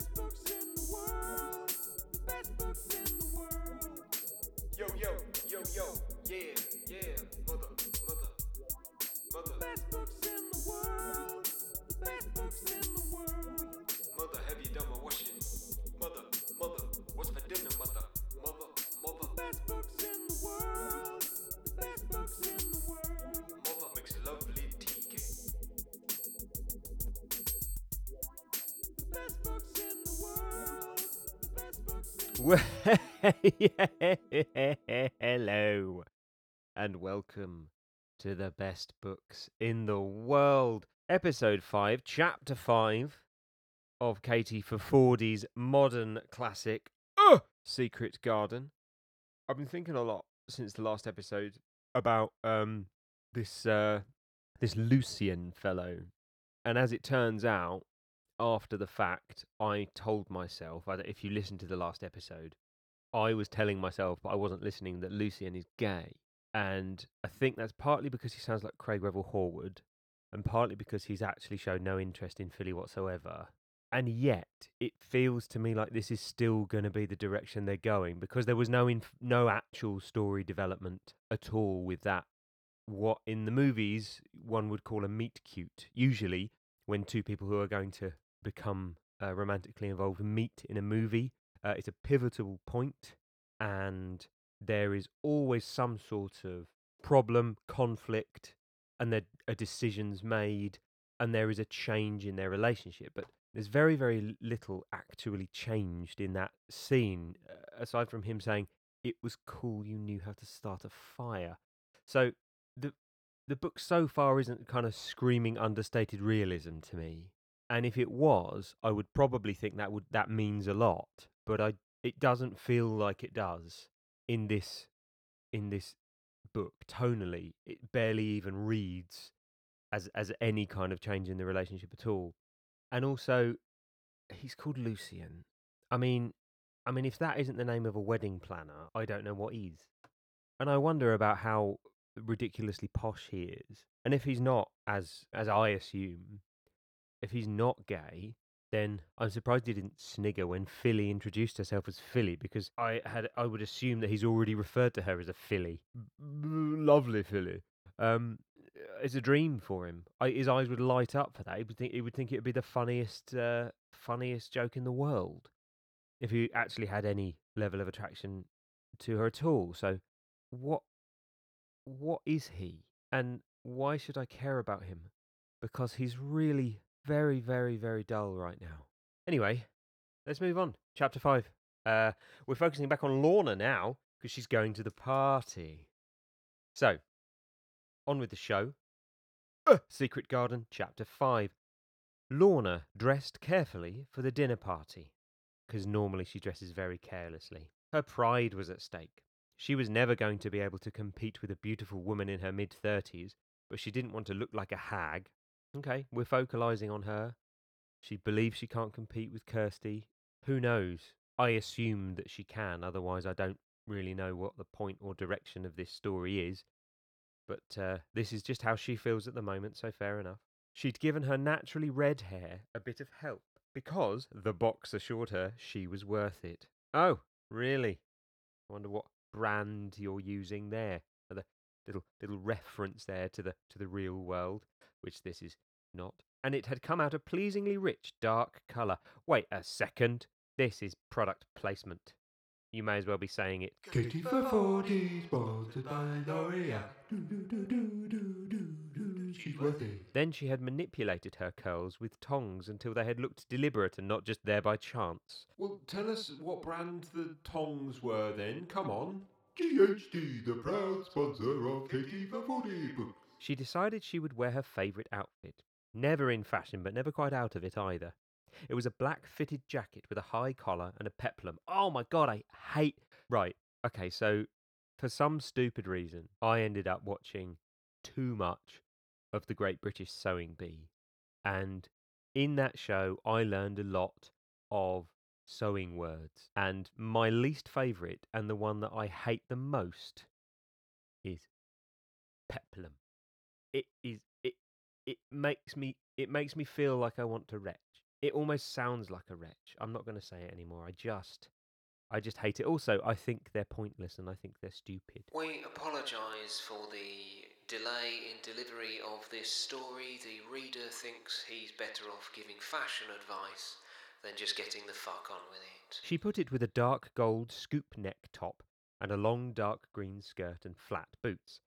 best books in the world. The best books in the world. Yo, yo, yo, yo, yeah, yeah, mother, mother, mother, Hello, and welcome to the best books in the world, episode 5, chapter 5 of Katie for Fordy's modern classic, uh, Secret Garden. I've been thinking a lot since the last episode about um this uh this Lucian fellow. And as it turns out, after the fact, I told myself, if you listen to the last episode, I was telling myself, but I wasn't listening, that Lucian is gay. And I think that's partly because he sounds like Craig Revel Horwood, and partly because he's actually shown no interest in Philly whatsoever. And yet, it feels to me like this is still going to be the direction they're going because there was no inf- no actual story development at all with that. What in the movies one would call a meet cute. Usually, when two people who are going to become uh, romantically involved meet in a movie, uh, it's a pivotal point, and there is always some sort of problem, conflict, and there are decisions made, and there is a change in their relationship. But there's very, very little actually changed in that scene, uh, aside from him saying, It was cool you knew how to start a fire. So the the book so far isn't kind of screaming understated realism to me. And if it was, I would probably think that would that means a lot. But I it doesn't feel like it does in this in this book tonally. It barely even reads as as any kind of change in the relationship at all. And also, he's called Lucian. I mean, I mean, if that isn't the name of a wedding planner, I don't know what is. And I wonder about how ridiculously posh he is. And if he's not, as as I assume, if he's not gay, then I'm surprised he didn't snigger when Philly introduced herself as Philly, because I had I would assume that he's already referred to her as a Philly. Lovely Philly. Um, it's a dream for him. I, his eyes would light up for that. He would think he would think it would be the funniest uh, funniest joke in the world if he actually had any level of attraction to her at all. So, what what is he, and why should I care about him? Because he's really very, very, very dull right now. Anyway, let's move on. Chapter five. Uh, we're focusing back on Lorna now because she's going to the party. So, on with the show. Uh, Secret Garden, Chapter 5. Lorna dressed carefully for the dinner party, because normally she dresses very carelessly. Her pride was at stake. She was never going to be able to compete with a beautiful woman in her mid 30s, but she didn't want to look like a hag. Okay, we're focalizing on her. She believes she can't compete with Kirsty. Who knows? I assume that she can, otherwise, I don't really know what the point or direction of this story is. But uh, this is just how she feels at the moment, so fair enough. She'd given her naturally red hair a bit of help because the box assured her she was worth it. Oh, really? I wonder what brand you're using there. The little little reference there to the to the real world, which this is not. And it had come out a pleasingly rich dark colour. Wait a second. This is product placement. You may as well be saying it. Katie for 40, sponsored by L'Oreal. She's worth it. Then she had manipulated her curls with tongs until they had looked deliberate and not just there by chance. Well, tell us what brand the tongs were then. Come on. GHD, the proud sponsor of Katie for 40 books. She decided she would wear her favourite outfit. Never in fashion, but never quite out of it either. It was a black fitted jacket with a high collar and a peplum. Oh my god, I hate. Right, okay, so for some stupid reason, I ended up watching too much of The Great British Sewing Bee. And in that show, I learned a lot of sewing words. And my least favourite, and the one that I hate the most, is peplum. It is it it makes me it makes me feel like I want to retch. it almost sounds like a wretch. I'm not going to say it anymore. I just, I just hate it. Also, I think they're pointless and I think they're stupid. We apologise for the delay in delivery of this story. The reader thinks he's better off giving fashion advice than just getting the fuck on with it. She put it with a dark gold scoop neck top and a long dark green skirt and flat boots.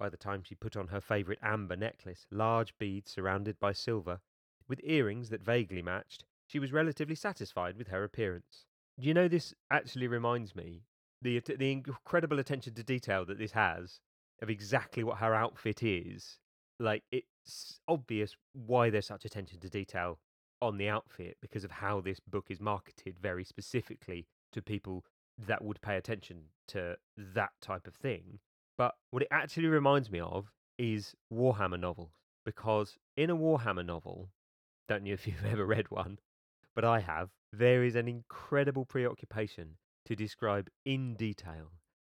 By the time she put on her favourite amber necklace, large beads surrounded by silver, with earrings that vaguely matched, she was relatively satisfied with her appearance. Do you know this actually reminds me the the incredible attention to detail that this has of exactly what her outfit is. Like it's obvious why there's such attention to detail on the outfit because of how this book is marketed very specifically to people that would pay attention to that type of thing. But what it actually reminds me of is Warhammer novels because in a Warhammer novel, don't know if you've ever read one, but I have, there is an incredible preoccupation to describe in detail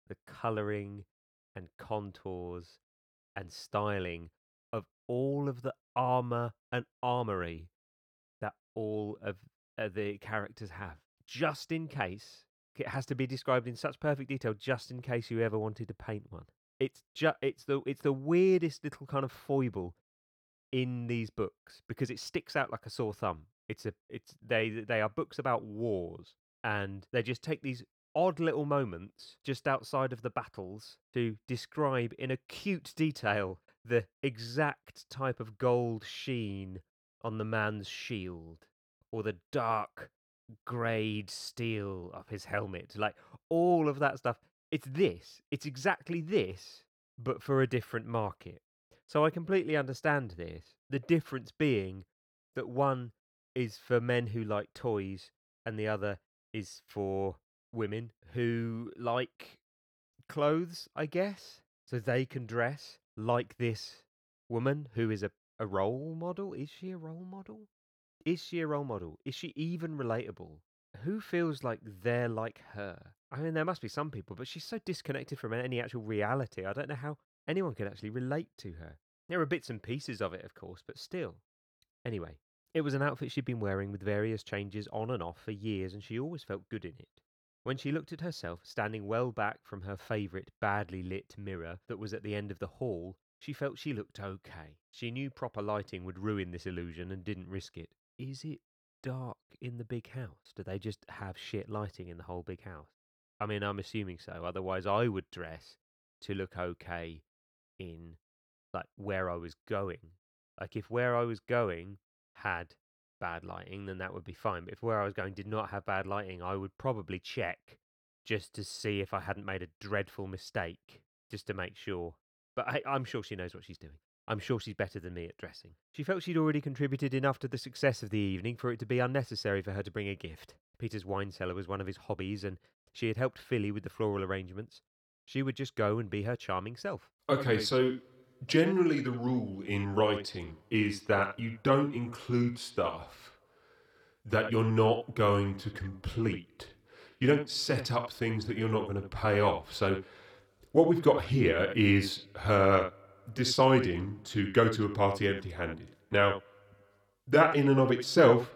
the colouring and contours and styling of all of the armour and armoury that all of uh, the characters have, just in case it has to be described in such perfect detail, just in case you ever wanted to paint one. It's just it's the it's the weirdest little kind of foible in these books because it sticks out like a sore thumb. It's a it's they they are books about wars and they just take these odd little moments just outside of the battles to describe in acute detail the exact type of gold sheen on the man's shield or the dark greyed steel of his helmet like all of that stuff it's this it's exactly this but for a different market so i completely understand this the difference being that one is for men who like toys and the other is for women who like clothes, I guess. So they can dress like this woman who is a, a role model. Is she a role model? Is she a role model? Is she even relatable? Who feels like they're like her? I mean, there must be some people, but she's so disconnected from any actual reality. I don't know how anyone could actually relate to her. There are bits and pieces of it, of course, but still. Anyway, it was an outfit she'd been wearing with various changes on and off for years, and she always felt good in it. When she looked at herself, standing well back from her favourite badly lit mirror that was at the end of the hall, she felt she looked okay. She knew proper lighting would ruin this illusion and didn't risk it. Is it dark in the big house? Do they just have shit lighting in the whole big house? I mean, I'm assuming so. Otherwise, I would dress to look okay in like where I was going. Like if where I was going had bad lighting, then that would be fine. But if where I was going did not have bad lighting, I would probably check just to see if I hadn't made a dreadful mistake, just to make sure. But I, I'm sure she knows what she's doing. I'm sure she's better than me at dressing. She felt she'd already contributed enough to the success of the evening for it to be unnecessary for her to bring a gift. Peter's wine cellar was one of his hobbies, and she had helped Philly with the floral arrangements. She would just go and be her charming self. Okay, so generally the rule in writing is that you don't include stuff that you're not going to complete. You don't set up things that you're not going to pay off. So what we've got here is her deciding to go to a party empty-handed. Now, that in and of itself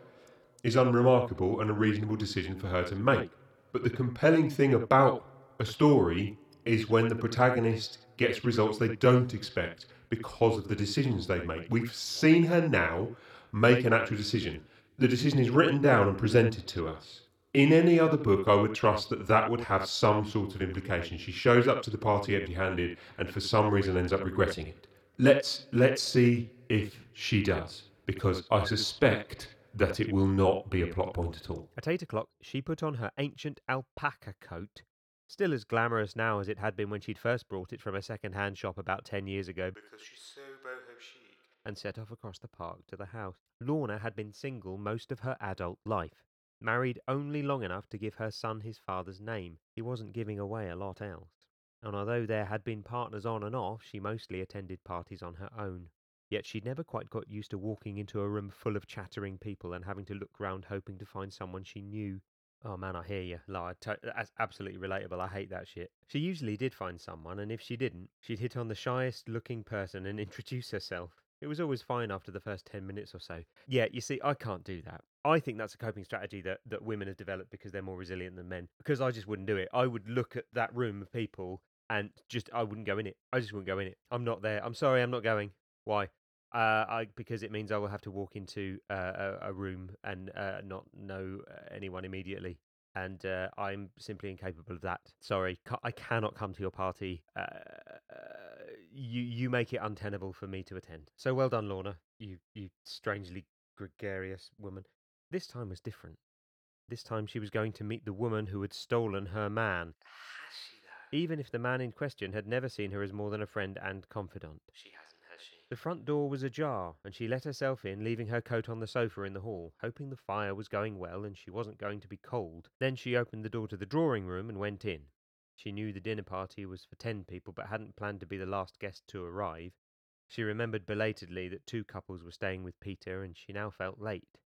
is unremarkable and a reasonable decision for her to make. But the compelling thing about a story is when the protagonist gets results they don't expect because of the decisions they make. We've seen her now make an actual decision. The decision is written down and presented to us. In any other book, I would trust that that would have some sort of implication. She shows up to the party empty-handed and for some reason ends up regretting it. Let's let's see if she does, because I suspect that it will not be a plot point at all. At eight o'clock, she put on her ancient alpaca coat, still as glamorous now as it had been when she'd first brought it from a second-hand shop about ten years ago, Because she's so boho chic. and set off across the park to the house. Lorna had been single most of her adult life, married only long enough to give her son his father's name. He wasn't giving away a lot else. And although there had been partners on and off, she mostly attended parties on her own. Yet she'd never quite got used to walking into a room full of chattering people and having to look round hoping to find someone she knew. Oh man, I hear you. Like, that's absolutely relatable. I hate that shit. She usually did find someone, and if she didn't, she'd hit on the shyest looking person and introduce herself. It was always fine after the first 10 minutes or so. Yeah, you see, I can't do that. I think that's a coping strategy that, that women have developed because they're more resilient than men. Because I just wouldn't do it. I would look at that room of people and just, I wouldn't go in it. I just wouldn't go in it. I'm not there. I'm sorry, I'm not going. Why? Uh, I because it means I will have to walk into uh, a, a room and uh, not know uh, anyone immediately, and uh, I'm simply incapable of that. Sorry, I cannot come to your party. Uh, you you make it untenable for me to attend. So well done, Lorna. You you strangely gregarious woman. This time was different. This time she was going to meet the woman who had stolen her man, Has she though? even if the man in question had never seen her as more than a friend and confidant. She has? The front door was ajar, and she let herself in, leaving her coat on the sofa in the hall, hoping the fire was going well and she wasn't going to be cold. Then she opened the door to the drawing room and went in. She knew the dinner party was for ten people, but hadn't planned to be the last guest to arrive. She remembered belatedly that two couples were staying with Peter, and she now felt late.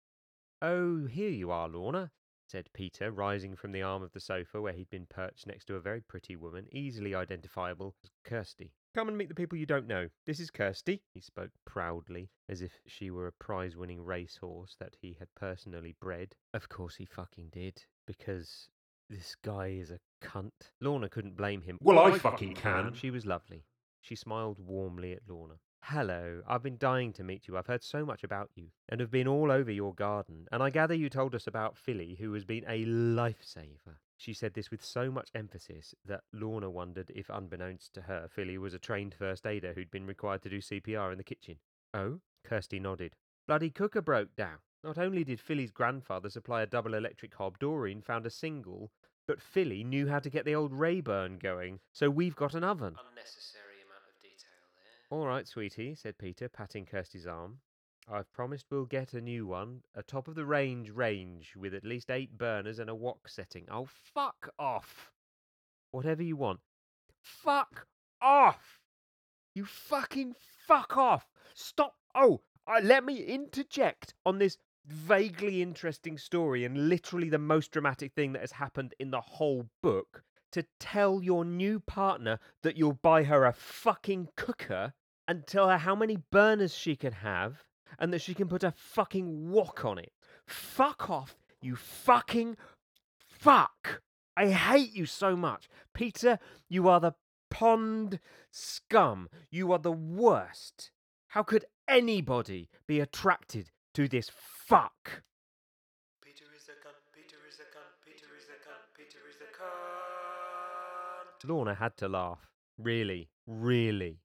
Oh, here you are, Lorna, said Peter, rising from the arm of the sofa where he'd been perched next to a very pretty woman, easily identifiable as Kirsty. Come and meet the people you don't know. This is Kirsty, he spoke proudly, as if she were a prize winning racehorse that he had personally bred. Of course he fucking did, because this guy is a cunt. Lorna couldn't blame him. Well, I fucking can. She was lovely. She smiled warmly at Lorna. Hello, I've been dying to meet you. I've heard so much about you and have been all over your garden. And I gather you told us about Philly, who has been a lifesaver. She said this with so much emphasis that Lorna wondered if, unbeknownst to her, Philly was a trained first aider who'd been required to do CPR in the kitchen. Oh? Kirsty nodded. Bloody cooker broke down. Not only did Philly's grandfather supply a double electric hob, Doreen found a single, but Philly knew how to get the old Rayburn going, so we've got an oven. Unnecessary amount of detail there. All right, sweetie, said Peter, patting Kirsty's arm. I've promised we'll get a new one, a top of the range range with at least eight burners and a wok setting. Oh, fuck off! Whatever you want. Fuck off! You fucking fuck off! Stop! Oh, uh, let me interject on this vaguely interesting story and literally the most dramatic thing that has happened in the whole book to tell your new partner that you'll buy her a fucking cooker and tell her how many burners she can have and that she can put a fucking wok on it. Fuck off, you fucking fuck. I hate you so much. Peter, you are the pond scum. You are the worst. How could anybody be attracted to this fuck? Peter is a cunt, Peter is a cunt, Peter is a cunt, Peter is a cunt. Lorna had to laugh. Really, really.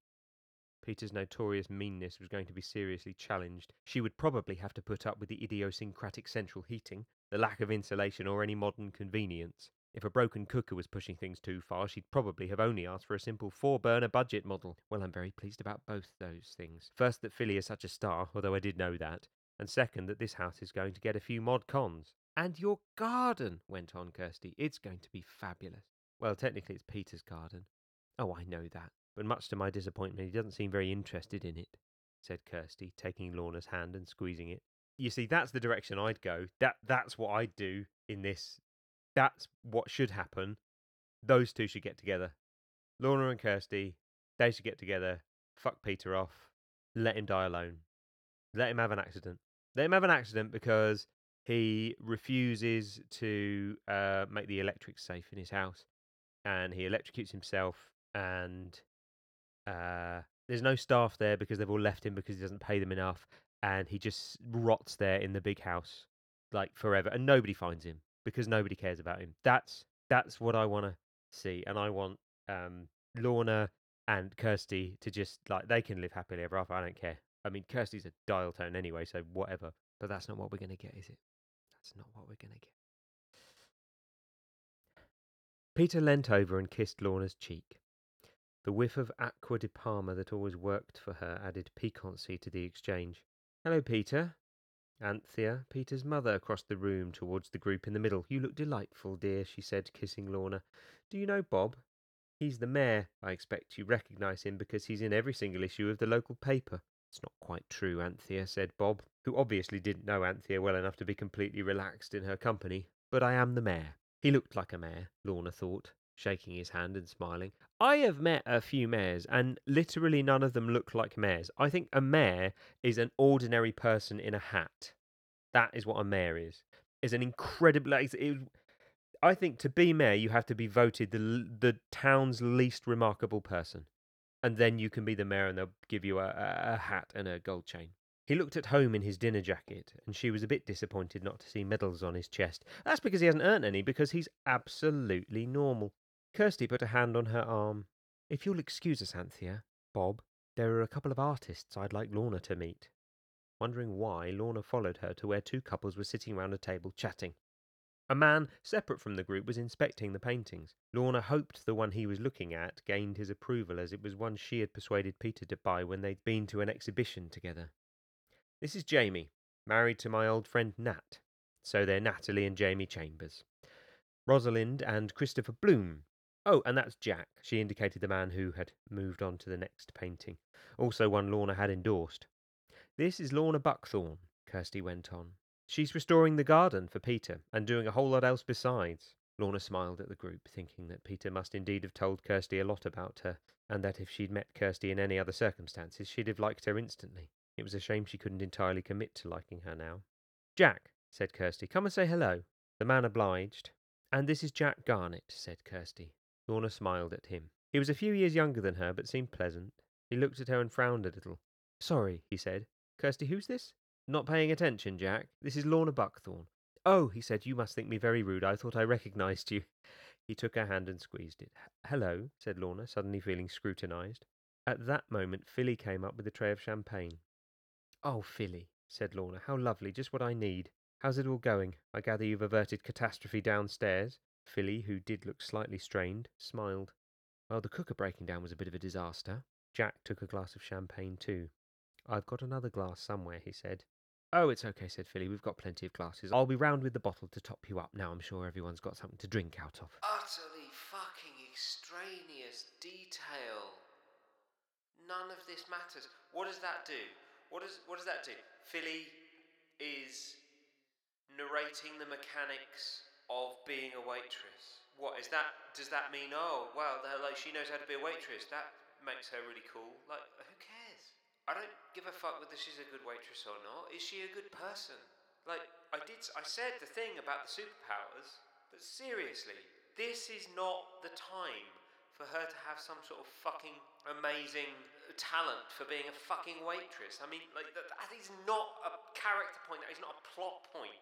Peter's notorious meanness was going to be seriously challenged. She would probably have to put up with the idiosyncratic central heating, the lack of insulation, or any modern convenience. If a broken cooker was pushing things too far, she'd probably have only asked for a simple four burner budget model. Well, I'm very pleased about both those things. First, that Philly is such a star, although I did know that. And second, that this house is going to get a few mod cons. And your garden, went on Kirsty. It's going to be fabulous. Well, technically, it's Peter's garden. Oh, I know that. But much to my disappointment, he doesn't seem very interested in it, said Kirsty, taking Lorna's hand and squeezing it. You see, that's the direction I'd go. That that's what I'd do in this. That's what should happen. Those two should get together. Lorna and Kirsty, they should get together, fuck Peter off, let him die alone. Let him have an accident. Let him have an accident because he refuses to uh, make the electric safe in his house. And he electrocutes himself and uh, there's no staff there because they've all left him because he doesn't pay them enough, and he just rots there in the big house like forever, and nobody finds him because nobody cares about him. That's that's what I want to see, and I want um, Lorna and Kirsty to just like they can live happily ever after. I don't care. I mean, Kirsty's a dial tone anyway, so whatever. But that's not what we're gonna get, is it? That's not what we're gonna get. Peter leant over and kissed Lorna's cheek. The whiff of Acqua di Parma that always worked for her added piquancy to the exchange. Hello, Peter. Anthea, Peter's mother, crossed the room towards the group in the middle. You look delightful, dear, she said, kissing Lorna. Do you know Bob? He's the mayor. I expect you recognise him because he's in every single issue of the local paper. It's not quite true, Anthea, said Bob, who obviously didn't know Anthea well enough to be completely relaxed in her company. But I am the mayor. He looked like a mayor, Lorna thought. Shaking his hand and smiling. I have met a few mayors, and literally none of them look like mayors. I think a mayor is an ordinary person in a hat. That is what a mayor is. Is an incredible. It, I think to be mayor, you have to be voted the the town's least remarkable person, and then you can be the mayor, and they'll give you a, a hat and a gold chain. He looked at home in his dinner jacket, and she was a bit disappointed not to see medals on his chest. That's because he hasn't earned any, because he's absolutely normal. Kirsty put a hand on her arm. If you'll excuse us, Anthea, Bob, there are a couple of artists I'd like Lorna to meet. Wondering why, Lorna followed her to where two couples were sitting round a table chatting. A man, separate from the group, was inspecting the paintings. Lorna hoped the one he was looking at gained his approval, as it was one she had persuaded Peter to buy when they'd been to an exhibition together. This is Jamie, married to my old friend Nat. So they're Natalie and Jamie Chambers. Rosalind and Christopher Bloom. Oh, and that's Jack. She indicated the man who had moved on to the next painting. Also one Lorna had endorsed. This is Lorna Buckthorn, Kirsty went on. She's restoring the garden for Peter and doing a whole lot else besides. Lorna smiled at the group, thinking that Peter must indeed have told Kirsty a lot about her, and that if she'd met Kirsty in any other circumstances, she'd have liked her instantly. It was a shame she couldn't entirely commit to liking her now. Jack, said Kirsty, come and say hello. The man obliged. And this is Jack Garnett, said Kirsty. Lorna smiled at him. He was a few years younger than her, but seemed pleasant. He looked at her and frowned a little. Sorry, he said. Kirsty, who's this? Not paying attention, Jack. This is Lorna Buckthorn. Oh, he said, you must think me very rude. I thought I recognized you. He took her hand and squeezed it. Hello, said Lorna, suddenly feeling scrutinized. At that moment, Philly came up with a tray of champagne. Oh, Philly, said Lorna, how lovely, just what I need. How's it all going? I gather you've averted catastrophe downstairs. Philly, who did look slightly strained, smiled. Well, the cooker breaking down was a bit of a disaster. Jack took a glass of champagne too. I've got another glass somewhere, he said. Oh, it's okay, said Philly. We've got plenty of glasses. I'll be round with the bottle to top you up. Now I'm sure everyone's got something to drink out of. Utterly fucking extraneous detail. None of this matters. What does that do? What does what does that do? Philly is narrating the mechanics of being a waitress. What is that? Does that mean oh well, like she knows how to be a waitress? That makes her really cool. Like who cares? I don't give a fuck whether she's a good waitress or not. Is she a good person? Like I did, I said the thing about the superpowers, but seriously, this is not the time for her to have some sort of fucking amazing talent for being a fucking waitress. I mean, like that, that is not a character point. That is not a plot point.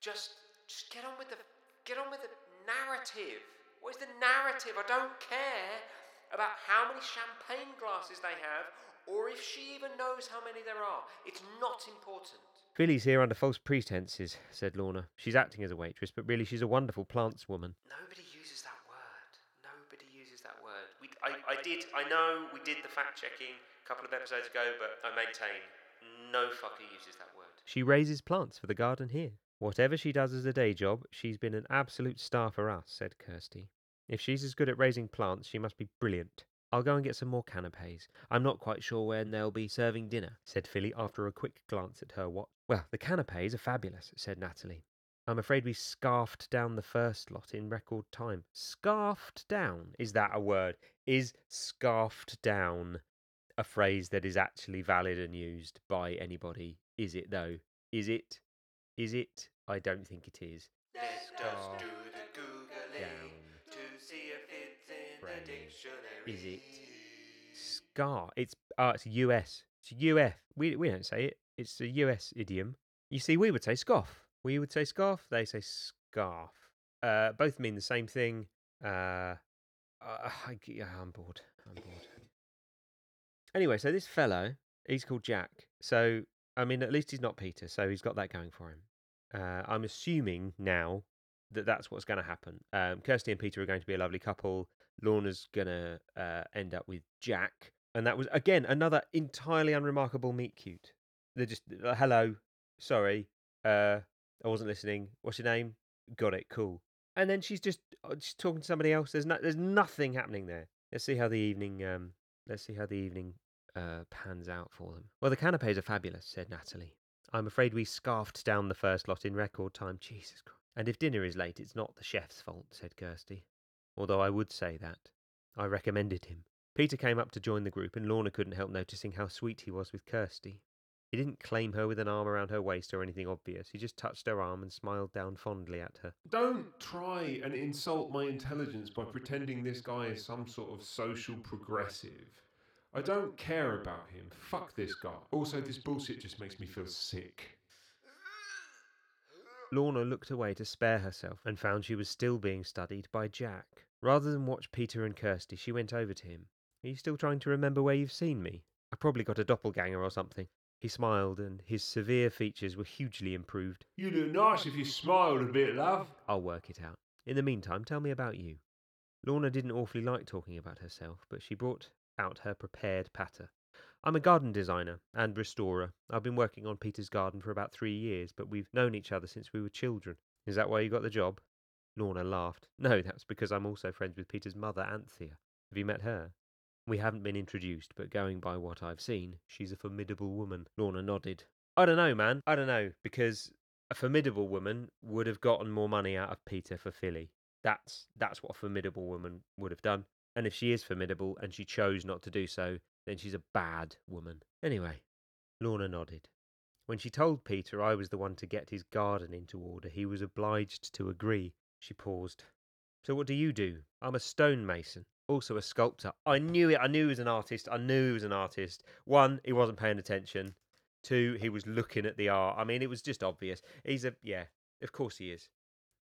Just, just get on with the, get on with the narrative. What is the narrative? I don't care about how many champagne glasses they have, or if she even knows how many there are. It's not important. Philly's here under false pretenses, said Lorna. She's acting as a waitress, but really she's a wonderful plants woman. Nobody uses that word. Nobody uses that word. We, I, I did. I know we did the fact checking a couple of episodes ago, but I maintain no fucker uses that word. She raises plants for the garden here. Whatever she does as a day job, she's been an absolute star for us, said Kirsty. If she's as good at raising plants, she must be brilliant. I'll go and get some more canapes. I'm not quite sure when they'll be serving dinner, said Philly after a quick glance at her watch. Well, the canapes are fabulous, said Natalie. I'm afraid we scarfed down the first lot in record time. Scarfed down? Is that a word? Is scarfed down a phrase that is actually valid and used by anybody? Is it though? Is it? Is it? I don't think it is. Let us Scarf do the googling down. to see if it's in the dictionary. Is it scar? It's uh, it's US. It's UF. We we don't say it. It's a US idiom. You see, we would say scoff. We would say scarf. They say scarf. Uh, both mean the same thing. Uh, uh I, I'm bored. I'm bored. Anyway, so this fellow, he's called Jack. So I mean, at least he's not Peter. So he's got that going for him. Uh, I'm assuming now that that's what's going to happen. Um, Kirsty and Peter are going to be a lovely couple. Lorna's going to uh, end up with Jack. And that was, again, another entirely unremarkable meet cute. They're just, uh, hello, sorry, uh, I wasn't listening. What's your name? Got it, cool. And then she's just, uh, just talking to somebody else. There's no, there's nothing happening there. Let's see how the evening, um, let's see how the evening uh, pans out for them. Well, the canapes are fabulous, said Natalie. I'm afraid we scarfed down the first lot in record time. Jesus Christ. And if dinner is late, it's not the chef's fault, said Kirsty. although I would say that. I recommended him. Peter came up to join the group, and Lorna couldn't help noticing how sweet he was with Kirsty. He didn't claim her with an arm around her waist or anything obvious. He just touched her arm and smiled down fondly at her. Don't try and insult my intelligence by pretending this guy is some sort of social progressive. I don't care about him. Fuck this guy. Also, this bullshit just makes me feel sick. Lorna looked away to spare herself and found she was still being studied by Jack. Rather than watch Peter and Kirsty, she went over to him. Are you still trying to remember where you've seen me? I probably got a doppelganger or something. He smiled, and his severe features were hugely improved. You'd look nice if you smiled a bit, love. I'll work it out. In the meantime, tell me about you. Lorna didn't awfully like talking about herself, but she brought out her prepared patter. I'm a garden designer and restorer. I've been working on Peter's garden for about three years, but we've known each other since we were children. Is that why you got the job? Lorna laughed. No, that's because I'm also friends with Peter's mother, Anthea. Have you met her? We haven't been introduced, but going by what I've seen, she's a formidable woman. Lorna nodded. I don't know, man. I don't know, because a formidable woman would have gotten more money out of Peter for Philly. That's that's what a formidable woman would have done. And if she is formidable and she chose not to do so, then she's a bad woman. Anyway, Lorna nodded. When she told Peter I was the one to get his garden into order, he was obliged to agree. She paused. So what do you do? I'm a stonemason, also a sculptor. I knew it. I knew he was an artist. I knew he was an artist. One, he wasn't paying attention. Two, he was looking at the art. I mean, it was just obvious. He's a yeah, of course he is.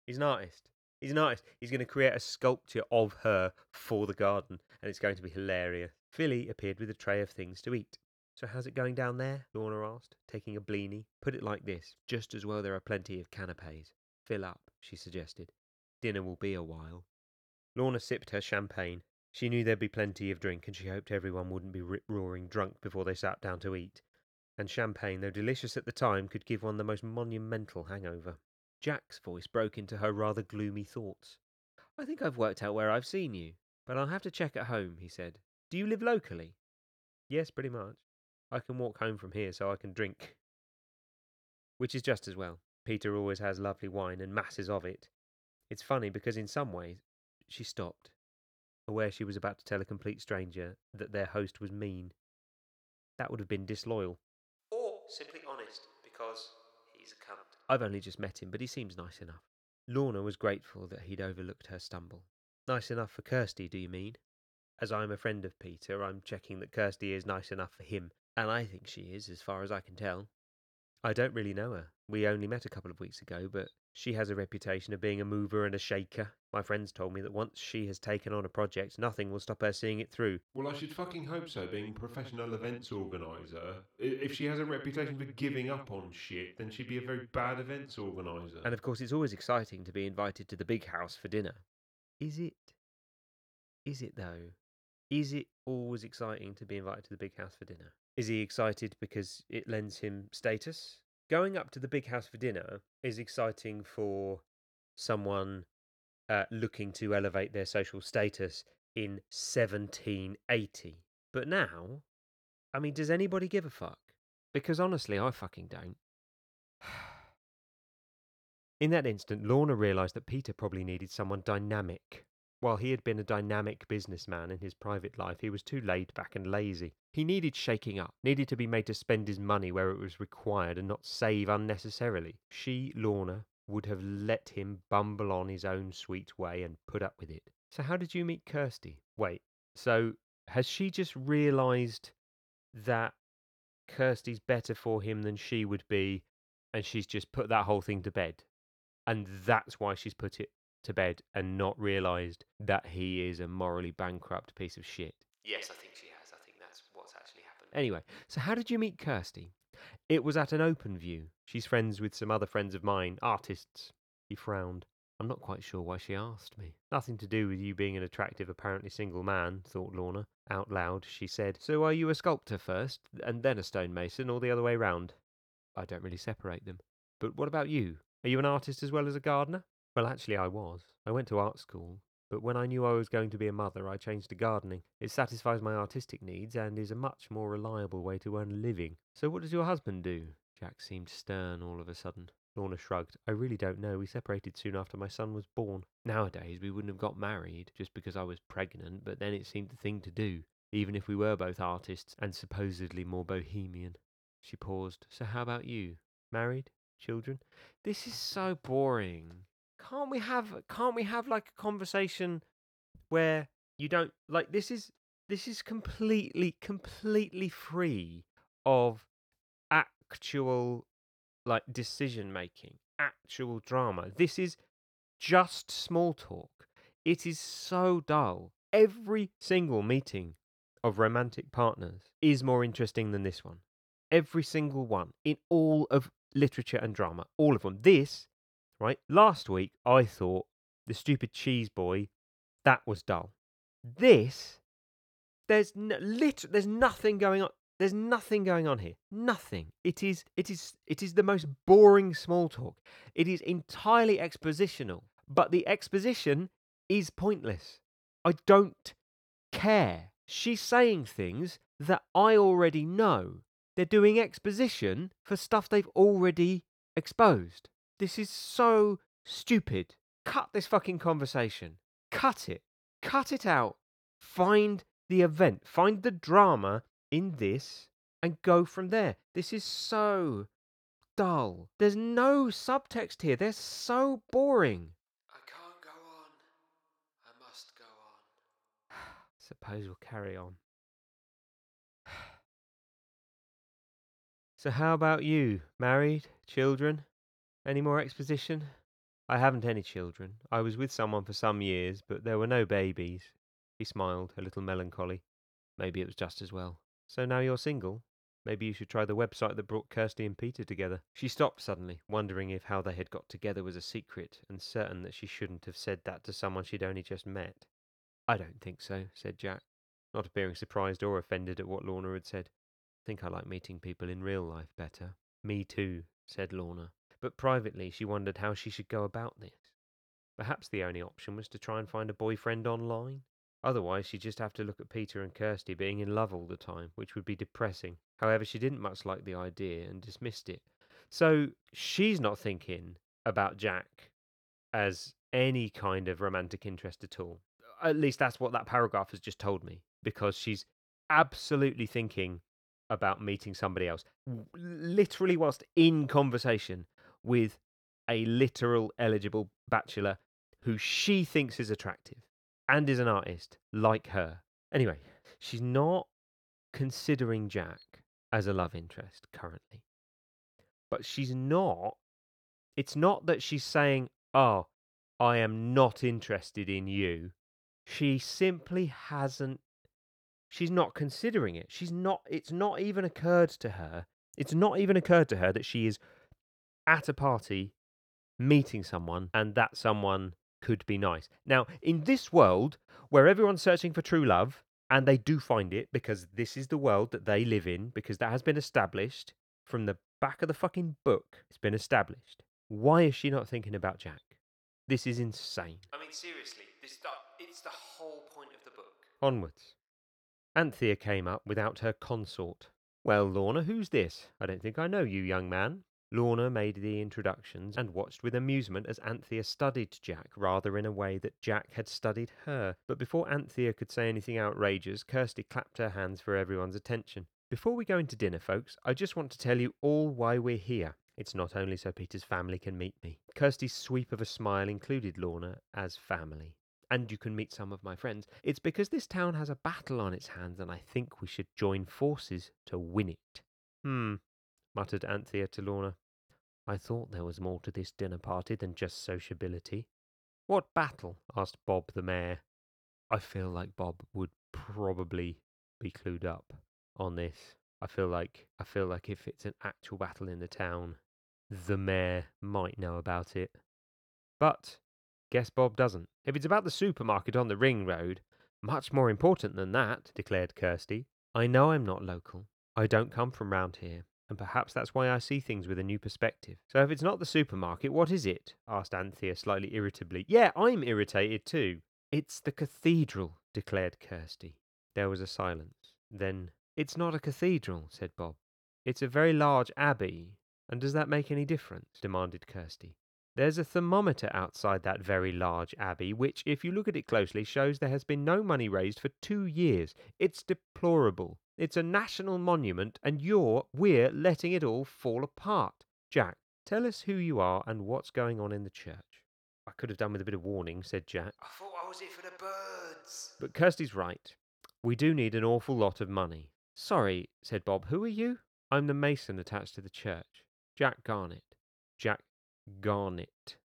He's an artist. He's an artist. He's going to create a sculpture of her for the garden, and it's going to be hilarious. Philly appeared with a tray of things to eat. So how's it going down there? Lorna asked, taking a blini. Put it like this: just as well there are plenty of canapes. Fill up, she suggested. Dinner will be a while. Lorna sipped her champagne. She knew there'd be plenty of drink, and she hoped everyone wouldn't be rip roaring drunk before they sat down to eat. And champagne, though delicious at the time, could give one the most monumental hangover. Jack's voice broke into her rather gloomy thoughts. I think I've worked out where I've seen you, but I'll have to check at home, he said. Do you live locally? Yes, pretty much. I can walk home from here so I can drink. Which is just as well. Peter always has lovely wine and masses of it. It's funny because in some ways she stopped, aware she was about to tell a complete stranger that their host was mean. That would have been disloyal. Or simply honest, because he's a cunt. I've only just met him, but he seems nice enough. Lorna was grateful that he'd overlooked her stumble. Nice enough for Kirsty, do you mean? As I'm a friend of Peter, I'm checking that Kirsty is nice enough for him, and I think she is, as far as I can tell. I don't really know her. We only met a couple of weeks ago, but she has a reputation of being a mover and a shaker. My friends told me that once she has taken on a project, nothing will stop her seeing it through. Well, I should fucking hope so, being a professional events organiser. If she has a reputation for giving up on shit, then she'd be a very bad events organiser. And of course, it's always exciting to be invited to the big house for dinner. Is it? Is it though? Is it always exciting to be invited to the big house for dinner? Is he excited because it lends him status? Going up to the big house for dinner is exciting for someone uh, looking to elevate their social status in 1780. But now, I mean, does anybody give a fuck? Because honestly, I fucking don't. In that instant, Lorna realised that Peter probably needed someone dynamic. While he had been a dynamic businessman in his private life, he was too laid back and lazy. He needed shaking up, needed to be made to spend his money where it was required and not save unnecessarily. She, Lorna, would have let him bumble on his own sweet way and put up with it. So, how did you meet Kirsty? Wait, so has she just realised that Kirsty's better for him than she would be, and she's just put that whole thing to bed? And that's why she's put it to bed and not realised that he is a morally bankrupt piece of shit. Yes, I think she has. I think that's what's actually happened. Anyway, so how did you meet Kirsty? It was at an open view. She's friends with some other friends of mine, artists. He frowned. I'm not quite sure why she asked me. Nothing to do with you being an attractive, apparently single man, thought Lorna. Out loud, she said, So are you a sculptor first, and then a stonemason, or the other way round? I don't really separate them. But what about you? Are you an artist as well as a gardener? Well, actually, I was. I went to art school, but when I knew I was going to be a mother, I changed to gardening. It satisfies my artistic needs and is a much more reliable way to earn a living. So, what does your husband do? Jack seemed stern all of a sudden. Lorna shrugged. I really don't know. We separated soon after my son was born. Nowadays, we wouldn't have got married just because I was pregnant, but then it seemed the thing to do, even if we were both artists and supposedly more bohemian. She paused. So, how about you? Married? Children? This is so boring. Can't we have can't we have like a conversation where you don't like this is this is completely completely free of actual like decision making, actual drama. This is just small talk. It is so dull. Every single meeting of romantic partners is more interesting than this one. Every single one in all of literature and drama, all of them. This, right? Last week I thought the stupid cheese boy that was dull. This there's n- lit- there's nothing going on. There's nothing going on here. Nothing. It is it is it is the most boring small talk. It is entirely expositional, but the exposition is pointless. I don't care. She's saying things that I already know. They're doing exposition for stuff they've already exposed. This is so stupid. Cut this fucking conversation. Cut it. Cut it out. Find the event. Find the drama in this and go from there. This is so dull. There's no subtext here. They're so boring. I can't go on. I must go on. Suppose we'll carry on. So, how about you? Married? Children? Any more exposition? I haven't any children. I was with someone for some years, but there were no babies. He smiled, a little melancholy. Maybe it was just as well. So now you're single? Maybe you should try the website that brought Kirsty and Peter together. She stopped suddenly, wondering if how they had got together was a secret, and certain that she shouldn't have said that to someone she'd only just met. I don't think so, said Jack, not appearing surprised or offended at what Lorna had said. I think I like meeting people in real life better. Me too, said Lorna. But privately, she wondered how she should go about this. Perhaps the only option was to try and find a boyfriend online. Otherwise, she'd just have to look at Peter and Kirsty being in love all the time, which would be depressing. However, she didn't much like the idea and dismissed it. So she's not thinking about Jack as any kind of romantic interest at all. At least that's what that paragraph has just told me, because she's absolutely thinking about meeting somebody else, literally whilst in conversation with a literal eligible bachelor who she thinks is attractive and is an artist like her. Anyway, she's not considering Jack as a love interest currently. But she's not, it's not that she's saying, oh, I am not interested in you. She simply hasn't, she's not considering it. She's not, it's not even occurred to her, it's not even occurred to her that she is at a party meeting someone and that someone could be nice. Now, in this world where everyone's searching for true love, and they do find it because this is the world that they live in, because that has been established from the back of the fucking book. It's been established. Why is she not thinking about Jack? This is insane. I mean, seriously, this the, it's the whole point of the book. Onwards. Anthea came up without her consort. Well, Lorna, who's this? I don't think I know you, young man. Lorna made the introductions and watched with amusement as Anthea studied Jack rather in a way that Jack had studied her. But before Anthea could say anything outrageous, Kirsty clapped her hands for everyone's attention. Before we go into dinner, folks, I just want to tell you all why we're here. It's not only so Peter's family can meet me. Kirsty's sweep of a smile included Lorna as family. And you can meet some of my friends. It's because this town has a battle on its hands, and I think we should join forces to win it. Hmm, muttered Anthea to Lorna. I thought there was more to this dinner party than just sociability. What battle? asked Bob the mayor. I feel like Bob would probably be clued up on this. I feel like I feel like if it's an actual battle in the town, the mayor might know about it. But guess Bob doesn't. If it's about the supermarket on the ring road, much more important than that, declared Kirsty. I know I'm not local. I don't come from round here, and perhaps that's why I see things with a new perspective. So if it's not the supermarket, what is it? asked Anthea slightly irritably. Yeah, I'm irritated too. It's the cathedral, declared Kirsty. There was a silence. Then, it's not a cathedral, said Bob. It's a very large abbey. And does that make any difference? demanded Kirsty. There's a thermometer outside that very large abbey, which, if you look at it closely, shows there has been no money raised for two years. It's deplorable. It's a national monument, and you're, we're letting it all fall apart. Jack, tell us who you are and what's going on in the church. I could have done with a bit of warning, said Jack. I thought I was here for the birds. But Kirsty's right. We do need an awful lot of money. Sorry, said Bob. Who are you? I'm the mason attached to the church. Jack Garnett. Jack Garnet,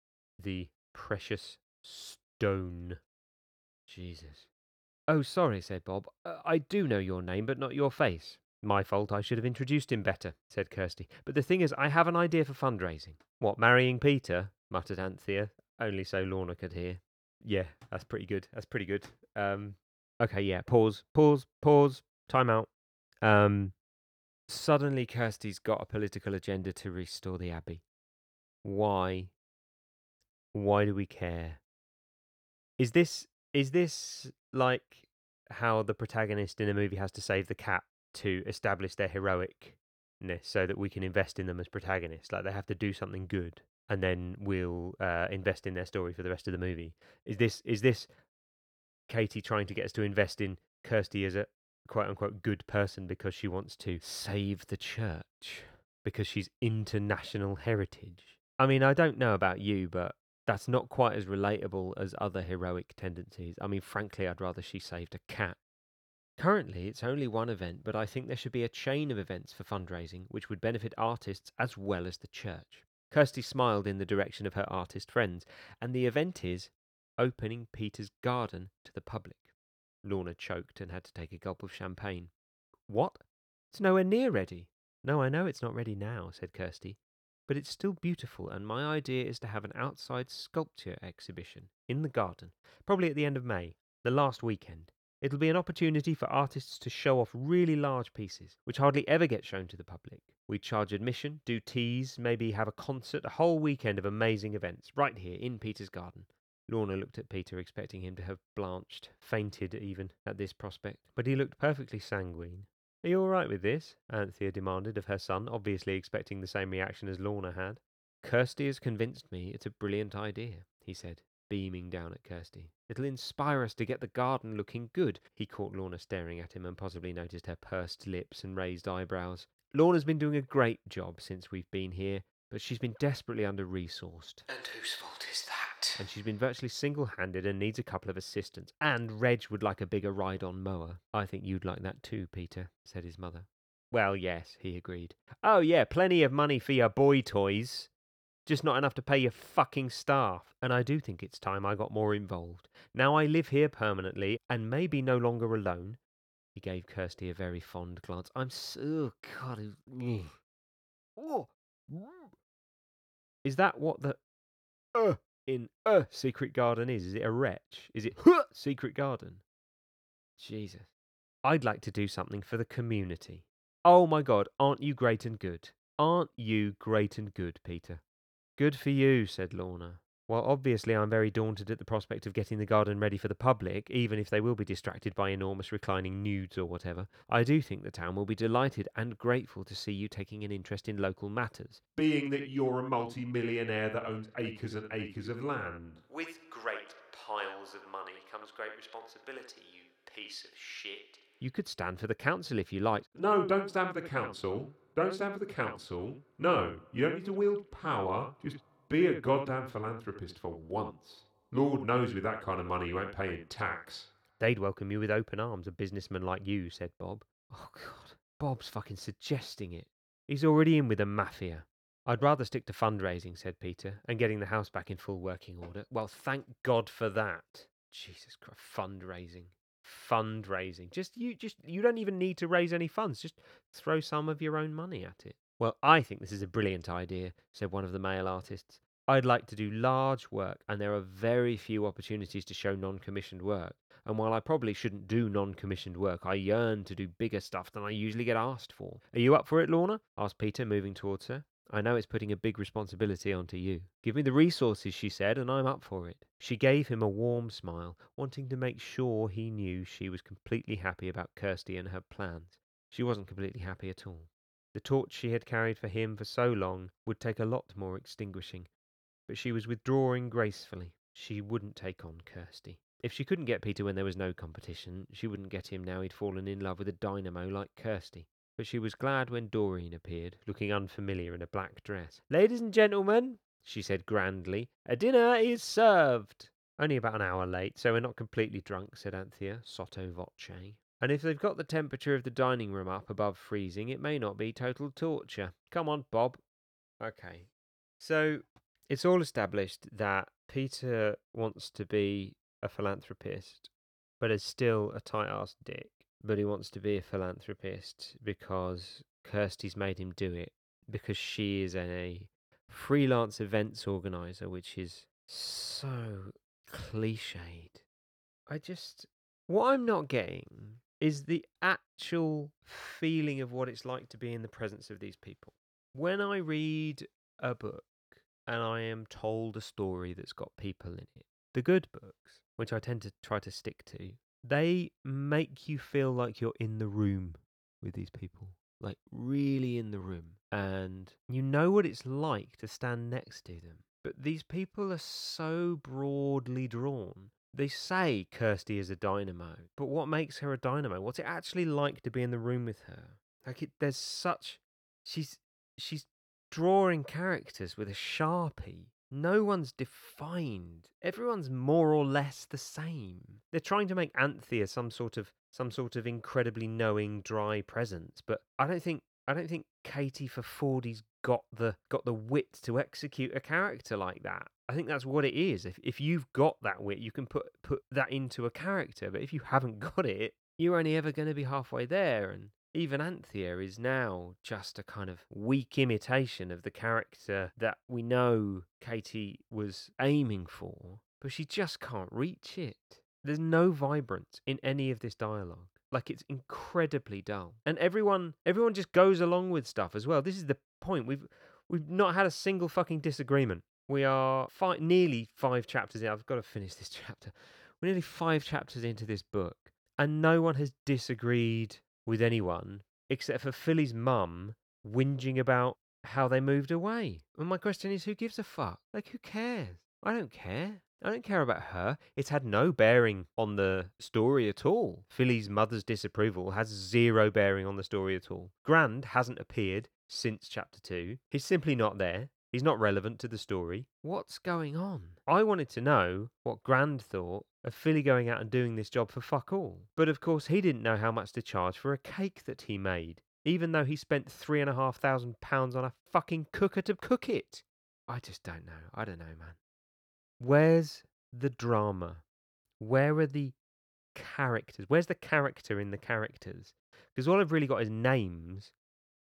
the precious stone. Jesus. Oh, sorry, said Bob. Uh, I do know your name, but not your face. My fault, I should have introduced him better, said Kirsty. But the thing is, I have an idea for fundraising. What, marrying Peter? muttered Anthea, only so Lorna could hear. Yeah, that's pretty good. That's pretty good. Um, okay, yeah, pause, pause, pause, time out. Um, suddenly Kirsty's got a political agenda to restore the Abbey. Why? Why do we care? Is this is this like how the protagonist in a movie has to save the cat to establish their heroicness so that we can invest in them as protagonists? Like they have to do something good and then we'll uh, invest in their story for the rest of the movie. Is this is this Katie trying to get us to invest in Kirsty as a quote unquote good person because she wants to save the church because she's international heritage? I mean, I don't know about you, but that's not quite as relatable as other heroic tendencies. I mean, frankly, I'd rather she saved a cat. Currently, it's only one event, but I think there should be a chain of events for fundraising which would benefit artists as well as the church. Kirsty smiled in the direction of her artist friends, and the event is opening Peter's garden to the public. Lorna choked and had to take a gulp of champagne. What? It's nowhere near ready. No, I know it's not ready now, said Kirsty, but it's still beautiful, and my idea is to have an outside sculpture exhibition in the garden, probably at the end of May, the last weekend. It'll be an opportunity for artists to show off really large pieces, which hardly ever get shown to the public. We charge admission, do teas, maybe have a concert, a whole weekend of amazing events, right here in Peter's garden. Lorna looked at Peter, expecting him to have blanched, fainted even, at this prospect, but he looked perfectly sanguine. Are you all right with this? Anthea demanded of her son, obviously expecting the same reaction as Lorna had. Kirsty has convinced me it's a brilliant idea, he said, beaming down at Kirsty. It'll inspire us to get the garden looking good. He caught Lorna staring at him and possibly noticed her pursed lips and raised eyebrows. Lorna's been doing a great job since we've been here, but she's been desperately under resourced. And whose fault is that? And she's been virtually single handed and needs a couple of assistants. And Reg would like a bigger ride on mower. I think you'd like that too, Peter, said his mother. Well, yes, he agreed. Oh, yeah, plenty of money for your boy toys. Just not enough to pay your fucking staff. And I do think it's time I got more involved. Now I live here permanently and may be no longer alone. He gave Kirsty a very fond glance. I'm so. God. it- Oh. Is that what the. Uh, in uh, Secret Garden is? Is it a wretch? Is it huh, Secret Garden? Jesus. I'd like to do something for the community. Oh my God, aren't you great and good? Aren't you great and good, Peter? Good for you, said Lorna. Well, obviously, I'm very daunted at the prospect of getting the garden ready for the public, even if they will be distracted by enormous reclining nudes or whatever. I do think the town will be delighted and grateful to see you taking an interest in local matters. Being that you're a multi-millionaire that owns acres and acres of land. With great piles of money comes great responsibility, you piece of shit. You could stand for the council if you liked. No, don't stand for the council. Don't stand for the council. No, you don't need to wield power. Just be a goddamn philanthropist for once. Lord knows with that kind of money you won't pay in tax. They'd welcome you with open arms, a businessman like you, said Bob. Oh, God. Bob's fucking suggesting it. He's already in with the mafia. I'd rather stick to fundraising, said Peter, and getting the house back in full working order. Well, thank God for that. Jesus Christ, fundraising. Fundraising. Just you just you don't even need to raise any funds. Just throw some of your own money at it. Well, I think this is a brilliant idea, said one of the male artists. I'd like to do large work, and there are very few opportunities to show non commissioned work. And while I probably shouldn't do non commissioned work, I yearn to do bigger stuff than I usually get asked for. Are you up for it, Lorna? asked Peter, moving towards her. I know it's putting a big responsibility onto you. Give me the resources, she said, and I'm up for it. She gave him a warm smile, wanting to make sure he knew she was completely happy about Kirsty and her plans. She wasn't completely happy at all. The torch she had carried for him for so long would take a lot more extinguishing, but she was withdrawing gracefully. She wouldn't take on Kirsty. If she couldn't get Peter when there was no competition, she wouldn't get him now he'd fallen in love with a dynamo like Kirsty. But she was glad when Doreen appeared, looking unfamiliar in a black dress. Ladies and gentlemen, she said grandly, a dinner is served. Only about an hour late, so we're not completely drunk, said Anthea, sotto voce. And if they've got the temperature of the dining room up above freezing, it may not be total torture. Come on, Bob. Okay. So it's all established that Peter wants to be a philanthropist, but is still a tight ass dick. But he wants to be a philanthropist because Kirsty's made him do it, because she is a freelance events organizer, which is so cliched. I just. What I'm not getting is the actual feeling of what it's like to be in the presence of these people. When I read a book and I am told a story that's got people in it, the good books, which I tend to try to stick to, they make you feel like you're in the room with these people, like really in the room. And you know what it's like to stand next to them. But these people are so broadly drawn. They say Kirsty is a dynamo, but what makes her a dynamo? What's it actually like to be in the room with her? Like it, there's such she's she's drawing characters with a sharpie. No one's defined. Everyone's more or less the same. They're trying to make Anthea some sort of some sort of incredibly knowing, dry presence, but I don't think I don't think Katie for Fordy's got the got the wit to execute a character like that. I think that's what it is. If if you've got that wit, you can put put that into a character. But if you haven't got it, you're only ever going to be halfway there. And even Anthea is now just a kind of weak imitation of the character that we know Katie was aiming for, but she just can't reach it. There's no vibrance in any of this dialogue. Like it's incredibly dull. And everyone everyone just goes along with stuff as well. This is the point. We've we've not had a single fucking disagreement. We are nearly five chapters in. I've got to finish this chapter. We're nearly five chapters into this book, and no one has disagreed with anyone except for Philly's mum whinging about how they moved away. And my question is, who gives a fuck? Like, who cares? I don't care. I don't care about her. It's had no bearing on the story at all. Philly's mother's disapproval has zero bearing on the story at all. Grand hasn't appeared since chapter two. He's simply not there. He's not relevant to the story. What's going on? I wanted to know what Grand thought of Philly going out and doing this job for fuck all. But of course, he didn't know how much to charge for a cake that he made, even though he spent three and a half thousand pounds on a fucking cooker to cook it. I just don't know. I don't know, man. Where's the drama? Where are the characters? Where's the character in the characters? Because all I've really got is names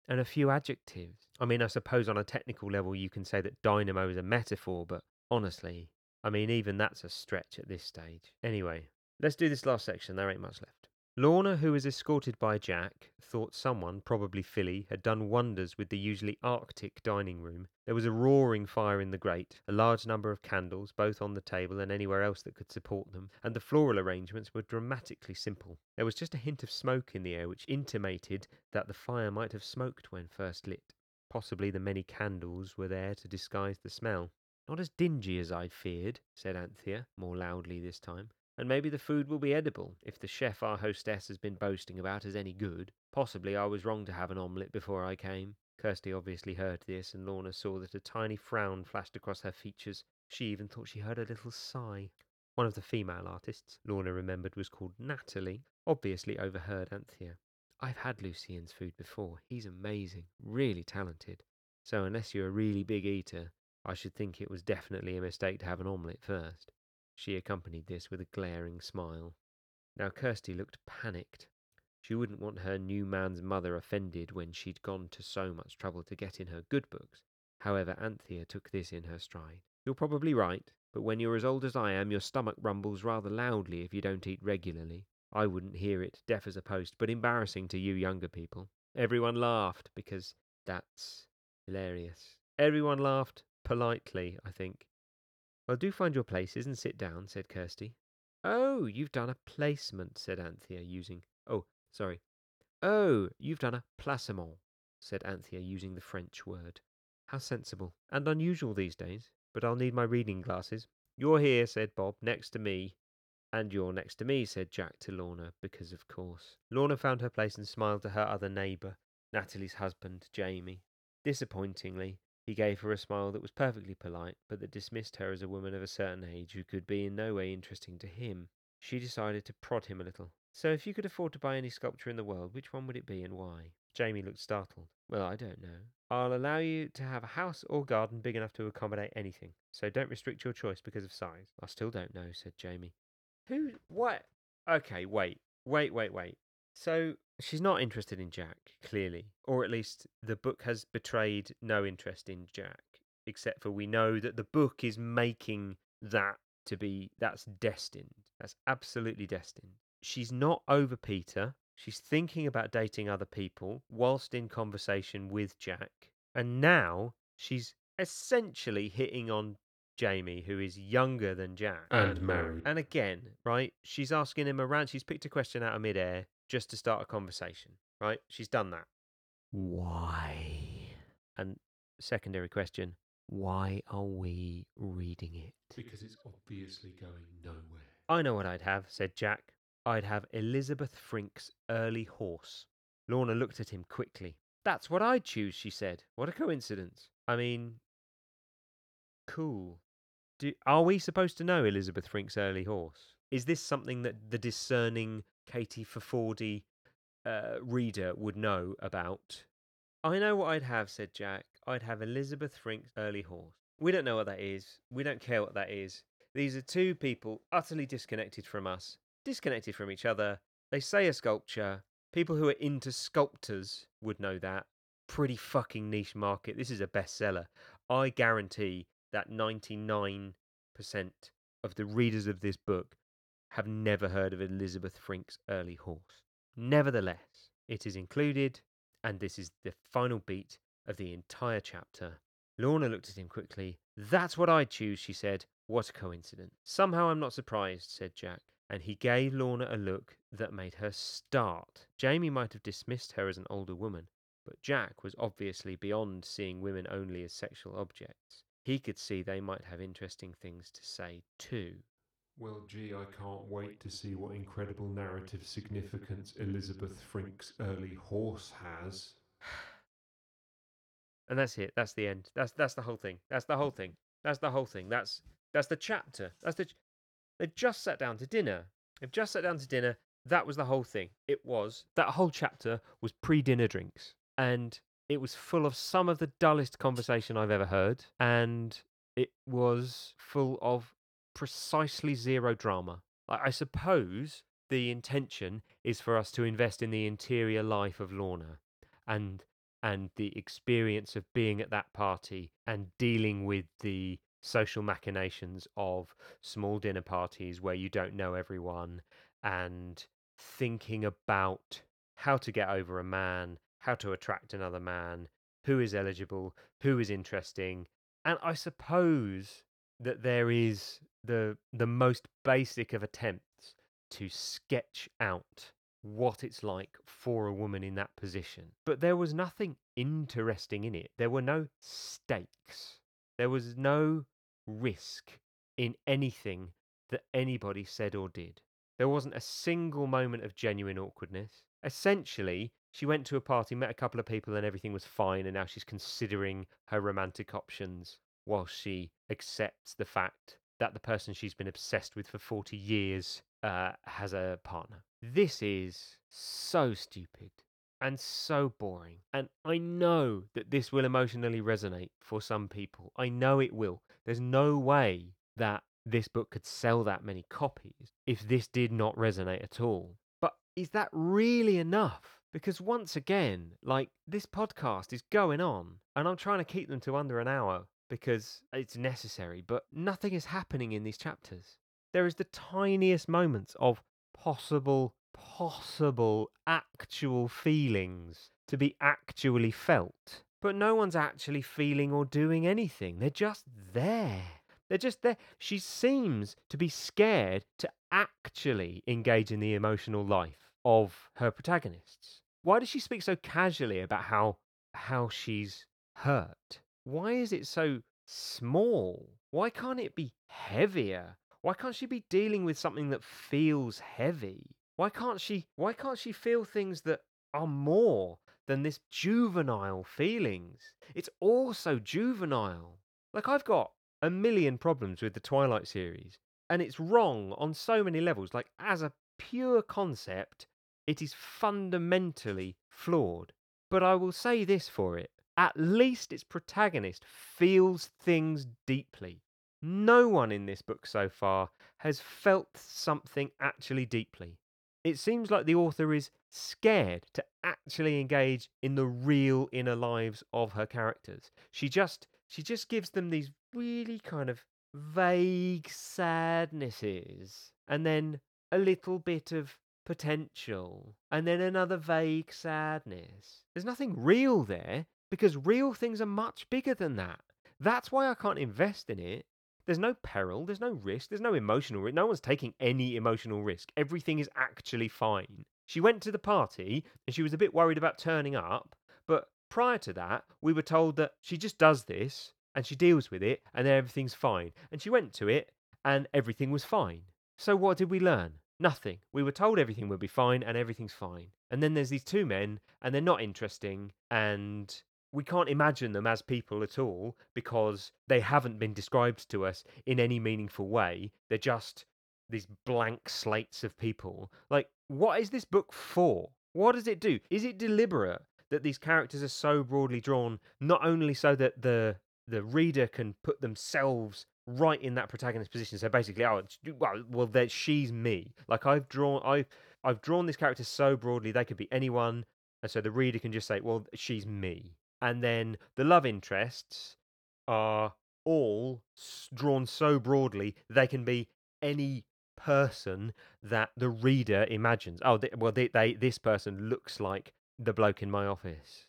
and a few adjectives. I mean, I suppose on a technical level you can say that dynamo is a metaphor, but honestly, I mean, even that's a stretch at this stage. Anyway, let's do this last section. There ain't much left. Lorna, who was escorted by Jack, thought someone, probably Philly, had done wonders with the usually arctic dining room. There was a roaring fire in the grate, a large number of candles, both on the table and anywhere else that could support them, and the floral arrangements were dramatically simple. There was just a hint of smoke in the air, which intimated that the fire might have smoked when first lit. Possibly the many candles were there to disguise the smell. Not as dingy as I'd feared, said Anthea, more loudly this time. And maybe the food will be edible, if the chef our hostess has been boasting about is any good. Possibly I was wrong to have an omelette before I came. Kirsty obviously heard this, and Lorna saw that a tiny frown flashed across her features. She even thought she heard a little sigh. One of the female artists, Lorna remembered, was called Natalie, obviously overheard Anthea. I've had Lucien's food before. He's amazing, really talented. So unless you're a really big eater, I should think it was definitely a mistake to have an omelette first. She accompanied this with a glaring smile. Now Kirsty looked panicked. She wouldn't want her new man's mother offended when she'd gone to so much trouble to get in her good books. However, Anthea took this in her stride. You're probably right, but when you're as old as I am, your stomach rumbles rather loudly if you don't eat regularly. I wouldn't hear it, deaf as a post, but embarrassing to you younger people. Everyone laughed because that's hilarious. Everyone laughed politely, I think. Well, do find your places and sit down, said Kirsty. Oh, you've done a placement, said Anthea, using. Oh, sorry. Oh, you've done a placement. said Anthea, using the French word. How sensible. And unusual these days. But I'll need my reading glasses. You're here, said Bob, next to me. And you're next to me, said Jack to Lorna, because of course. Lorna found her place and smiled to her other neighbour, Natalie's husband, Jamie. Disappointingly, he gave her a smile that was perfectly polite, but that dismissed her as a woman of a certain age who could be in no way interesting to him. She decided to prod him a little. So, if you could afford to buy any sculpture in the world, which one would it be and why? Jamie looked startled. Well, I don't know. I'll allow you to have a house or garden big enough to accommodate anything, so don't restrict your choice because of size. I still don't know, said Jamie. Who? What? Okay, wait. Wait, wait, wait. So, she's not interested in Jack, clearly. Or at least the book has betrayed no interest in Jack, except for we know that the book is making that to be that's destined. That's absolutely destined. She's not over Peter. She's thinking about dating other people whilst in conversation with Jack. And now she's essentially hitting on Jamie, who is younger than Jack. And married. And again, right, she's asking him around. She's picked a question out of midair just to start a conversation, right? She's done that. Why? And secondary question why are we reading it? Because it's obviously going nowhere. I know what I'd have, said Jack. I'd have Elizabeth Frink's early horse. Lorna looked at him quickly. That's what I'd choose, she said. What a coincidence. I mean, cool. Do, are we supposed to know Elizabeth Frink's early horse? Is this something that the discerning Katie Forfordy uh, reader would know about? I know what I'd have, said Jack. I'd have Elizabeth Frink's early horse. We don't know what that is. We don't care what that is. These are two people utterly disconnected from us, disconnected from each other. They say a sculpture. People who are into sculptors would know that. Pretty fucking niche market. This is a bestseller. I guarantee that 99% of the readers of this book have never heard of Elizabeth Frink's early horse. Nevertheless, it is included, and this is the final beat of the entire chapter. Lorna looked at him quickly. That's what I'd choose, she said. What a coincidence. Somehow I'm not surprised, said Jack, and he gave Lorna a look that made her start. Jamie might have dismissed her as an older woman, but Jack was obviously beyond seeing women only as sexual objects. He could see they might have interesting things to say too. Well, gee, I can't wait to see what incredible narrative significance Elizabeth Frink's early horse has. And that's it. That's the end. That's that's the whole thing. That's the whole thing. That's the whole thing. That's that's the chapter. That's the. ch- They've just sat down to dinner. They've just sat down to dinner. That was the whole thing. It was that whole chapter was pre-dinner drinks, and it was full of some of the dullest conversation I've ever heard, and it was full of precisely zero drama. I, suppose the intention is for us to invest in the interior life of Lorna, and and the experience of being at that party and dealing with the social machinations of small dinner parties where you don't know everyone and thinking about how to get over a man, how to attract another man, who is eligible, who is interesting. And I suppose that there is the the most basic of attempts to sketch out what it's like for a woman in that position. But there was nothing interesting in it. There were no stakes. There was no risk in anything that anybody said or did. There wasn't a single moment of genuine awkwardness. Essentially, she went to a party, met a couple of people, and everything was fine. And now she's considering her romantic options while she accepts the fact that the person she's been obsessed with for 40 years uh, has a partner. This is so stupid and so boring. And I know that this will emotionally resonate for some people. I know it will. There's no way that this book could sell that many copies if this did not resonate at all. But is that really enough? Because once again, like this podcast is going on and I'm trying to keep them to under an hour because it's necessary, but nothing is happening in these chapters. There is the tiniest moments of possible, possible, actual feelings to be actually felt. But no one's actually feeling or doing anything. They're just there. They're just there. She seems to be scared to actually engage in the emotional life of her protagonists. Why does she speak so casually about how how she's hurt. Why is it so small? Why can't it be heavier? Why can't she be dealing with something that feels heavy? Why can't she why can't she feel things that are more than this juvenile feelings? It's all so juvenile. Like I've got a million problems with the Twilight series, and it's wrong on so many levels. Like as a pure concept, it is fundamentally flawed. But I will say this for it at least its protagonist feels things deeply. No one in this book so far has felt something actually deeply. It seems like the author is scared to actually engage in the real inner lives of her characters. She just she just gives them these really kind of vague sadnesses and then a little bit of potential and then another vague sadness. There's nothing real there because real things are much bigger than that. That's why I can't invest in it. There's no peril, there's no risk, there's no emotional risk. No one's taking any emotional risk. Everything is actually fine. She went to the party and she was a bit worried about turning up, but prior to that, we were told that she just does this and she deals with it and then everything's fine. And she went to it and everything was fine. So what did we learn? Nothing. We were told everything would be fine and everything's fine. And then there's these two men and they're not interesting and we can't imagine them as people at all because they haven't been described to us in any meaningful way. They're just these blank slates of people. Like, what is this book for? What does it do? Is it deliberate that these characters are so broadly drawn, not only so that the the reader can put themselves right in that protagonist position? So basically, oh, well, well, that she's me. Like I've drawn, I've I've drawn this character so broadly they could be anyone, and so the reader can just say, well, she's me and then the love interests are all drawn so broadly they can be any person that the reader imagines. Oh, they, well, they, they this person looks like the bloke in my office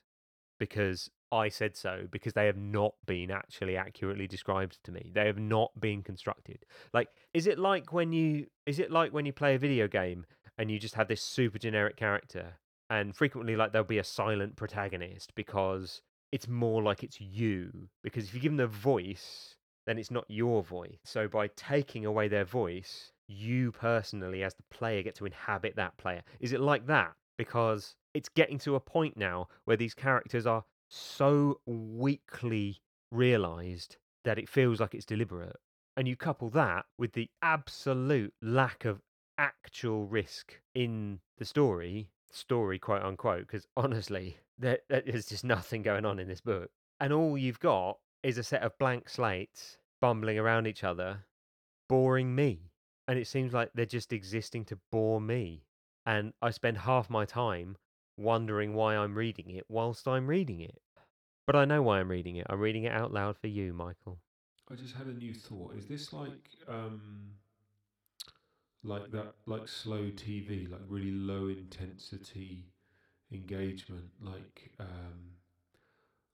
because I said so because they have not been actually accurately described to me. They have not been constructed. Like, is it like when you is it like when you play a video game and you just have this super generic character and frequently like there'll be a silent protagonist because it's more like it's you because if you give them a voice then it's not your voice so by taking away their voice you personally as the player get to inhabit that player is it like that because it's getting to a point now where these characters are so weakly realized that it feels like it's deliberate and you couple that with the absolute lack of actual risk in the story story quote unquote because honestly there, there's just nothing going on in this book and all you've got is a set of blank slates bumbling around each other boring me and it seems like they're just existing to bore me and i spend half my time wondering why i'm reading it whilst i'm reading it but i know why i'm reading it i'm reading it out loud for you michael I just had a new thought. Is this like um like that like slow TV, like really low intensity engagement, like um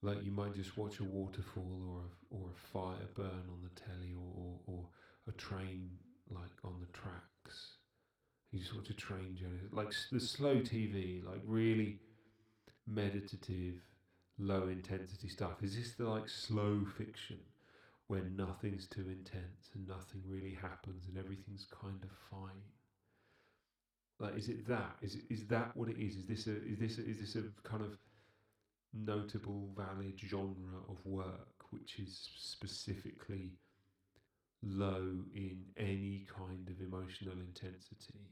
like you might just watch a waterfall or a, or a fire burn on the telly or, or, or a train like on the tracks. You just watch a train journey, like the slow TV, like really meditative, low intensity stuff. Is this the like slow fiction when nothing's too intense and nothing really happens and everything's kind of fine? Like, is it that? Is it, is that what it is? Is this a is this a, is this a kind of notable, valid genre of work which is specifically low in any kind of emotional intensity,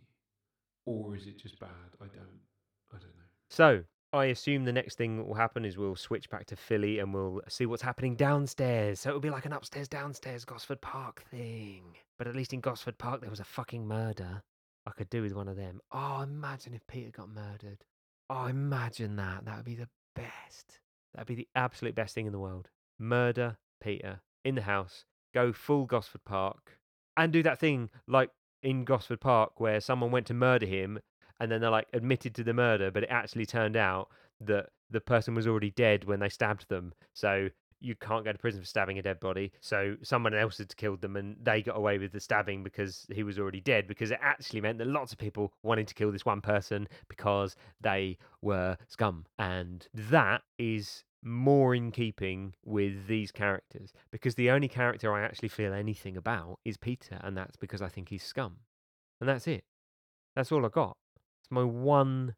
or is it just bad? I don't I don't know. So I assume the next thing that will happen is we'll switch back to Philly and we'll see what's happening downstairs. So it'll be like an upstairs downstairs Gosford Park thing. But at least in Gosford Park there was a fucking murder. I could do with one of them. Oh, imagine if Peter got murdered. Oh, imagine that. That would be the best. That'd be the absolute best thing in the world. Murder Peter in the house. Go full Gosford Park and do that thing like in Gosford Park where someone went to murder him and then they're like admitted to the murder, but it actually turned out that the person was already dead when they stabbed them. So you can't go to prison for stabbing a dead body. So someone else had killed them and they got away with the stabbing because he was already dead, because it actually meant that lots of people wanted to kill this one person because they were scum. And that is more in keeping with these characters because the only character I actually feel anything about is Peter, and that's because I think he's scum. And that's it. That's all I got. It's my one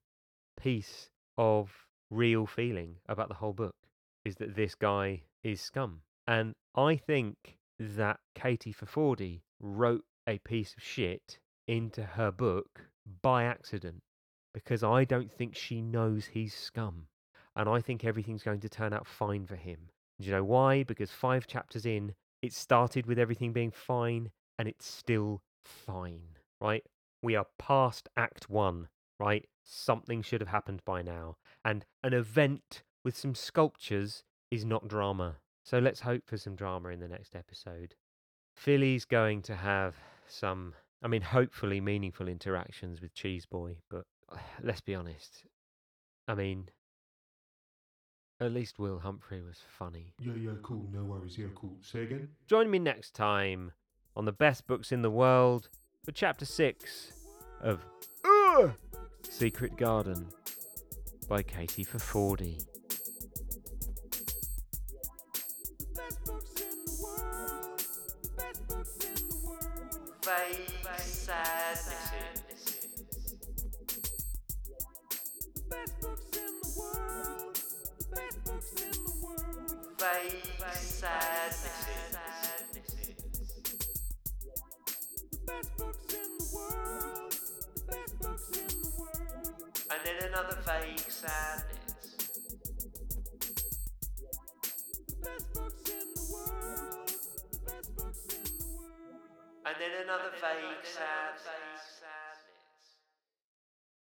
piece of real feeling about the whole book is that this guy is scum. And I think that Katie Forfordy wrote a piece of shit into her book by accident because I don't think she knows he's scum. And I think everything's going to turn out fine for him. Do you know why? Because five chapters in, it started with everything being fine and it's still fine, right? We are past Act One, right? Something should have happened by now. And an event with some sculptures is not drama. So let's hope for some drama in the next episode. Philly's going to have some, I mean, hopefully meaningful interactions with Cheese Boy, but let's be honest. I mean, at least Will Humphrey was funny. Yeah, yeah, cool. No worries. Yeah, cool. Say again. Join me next time on the best books in the world for chapter six of Ugh! Secret Garden by Katie for 40. Vague sadnesses. The best books in the world. The best books in the world. And then another vague sadness. The best books in the world. The best books in the world. And then another vague sadness.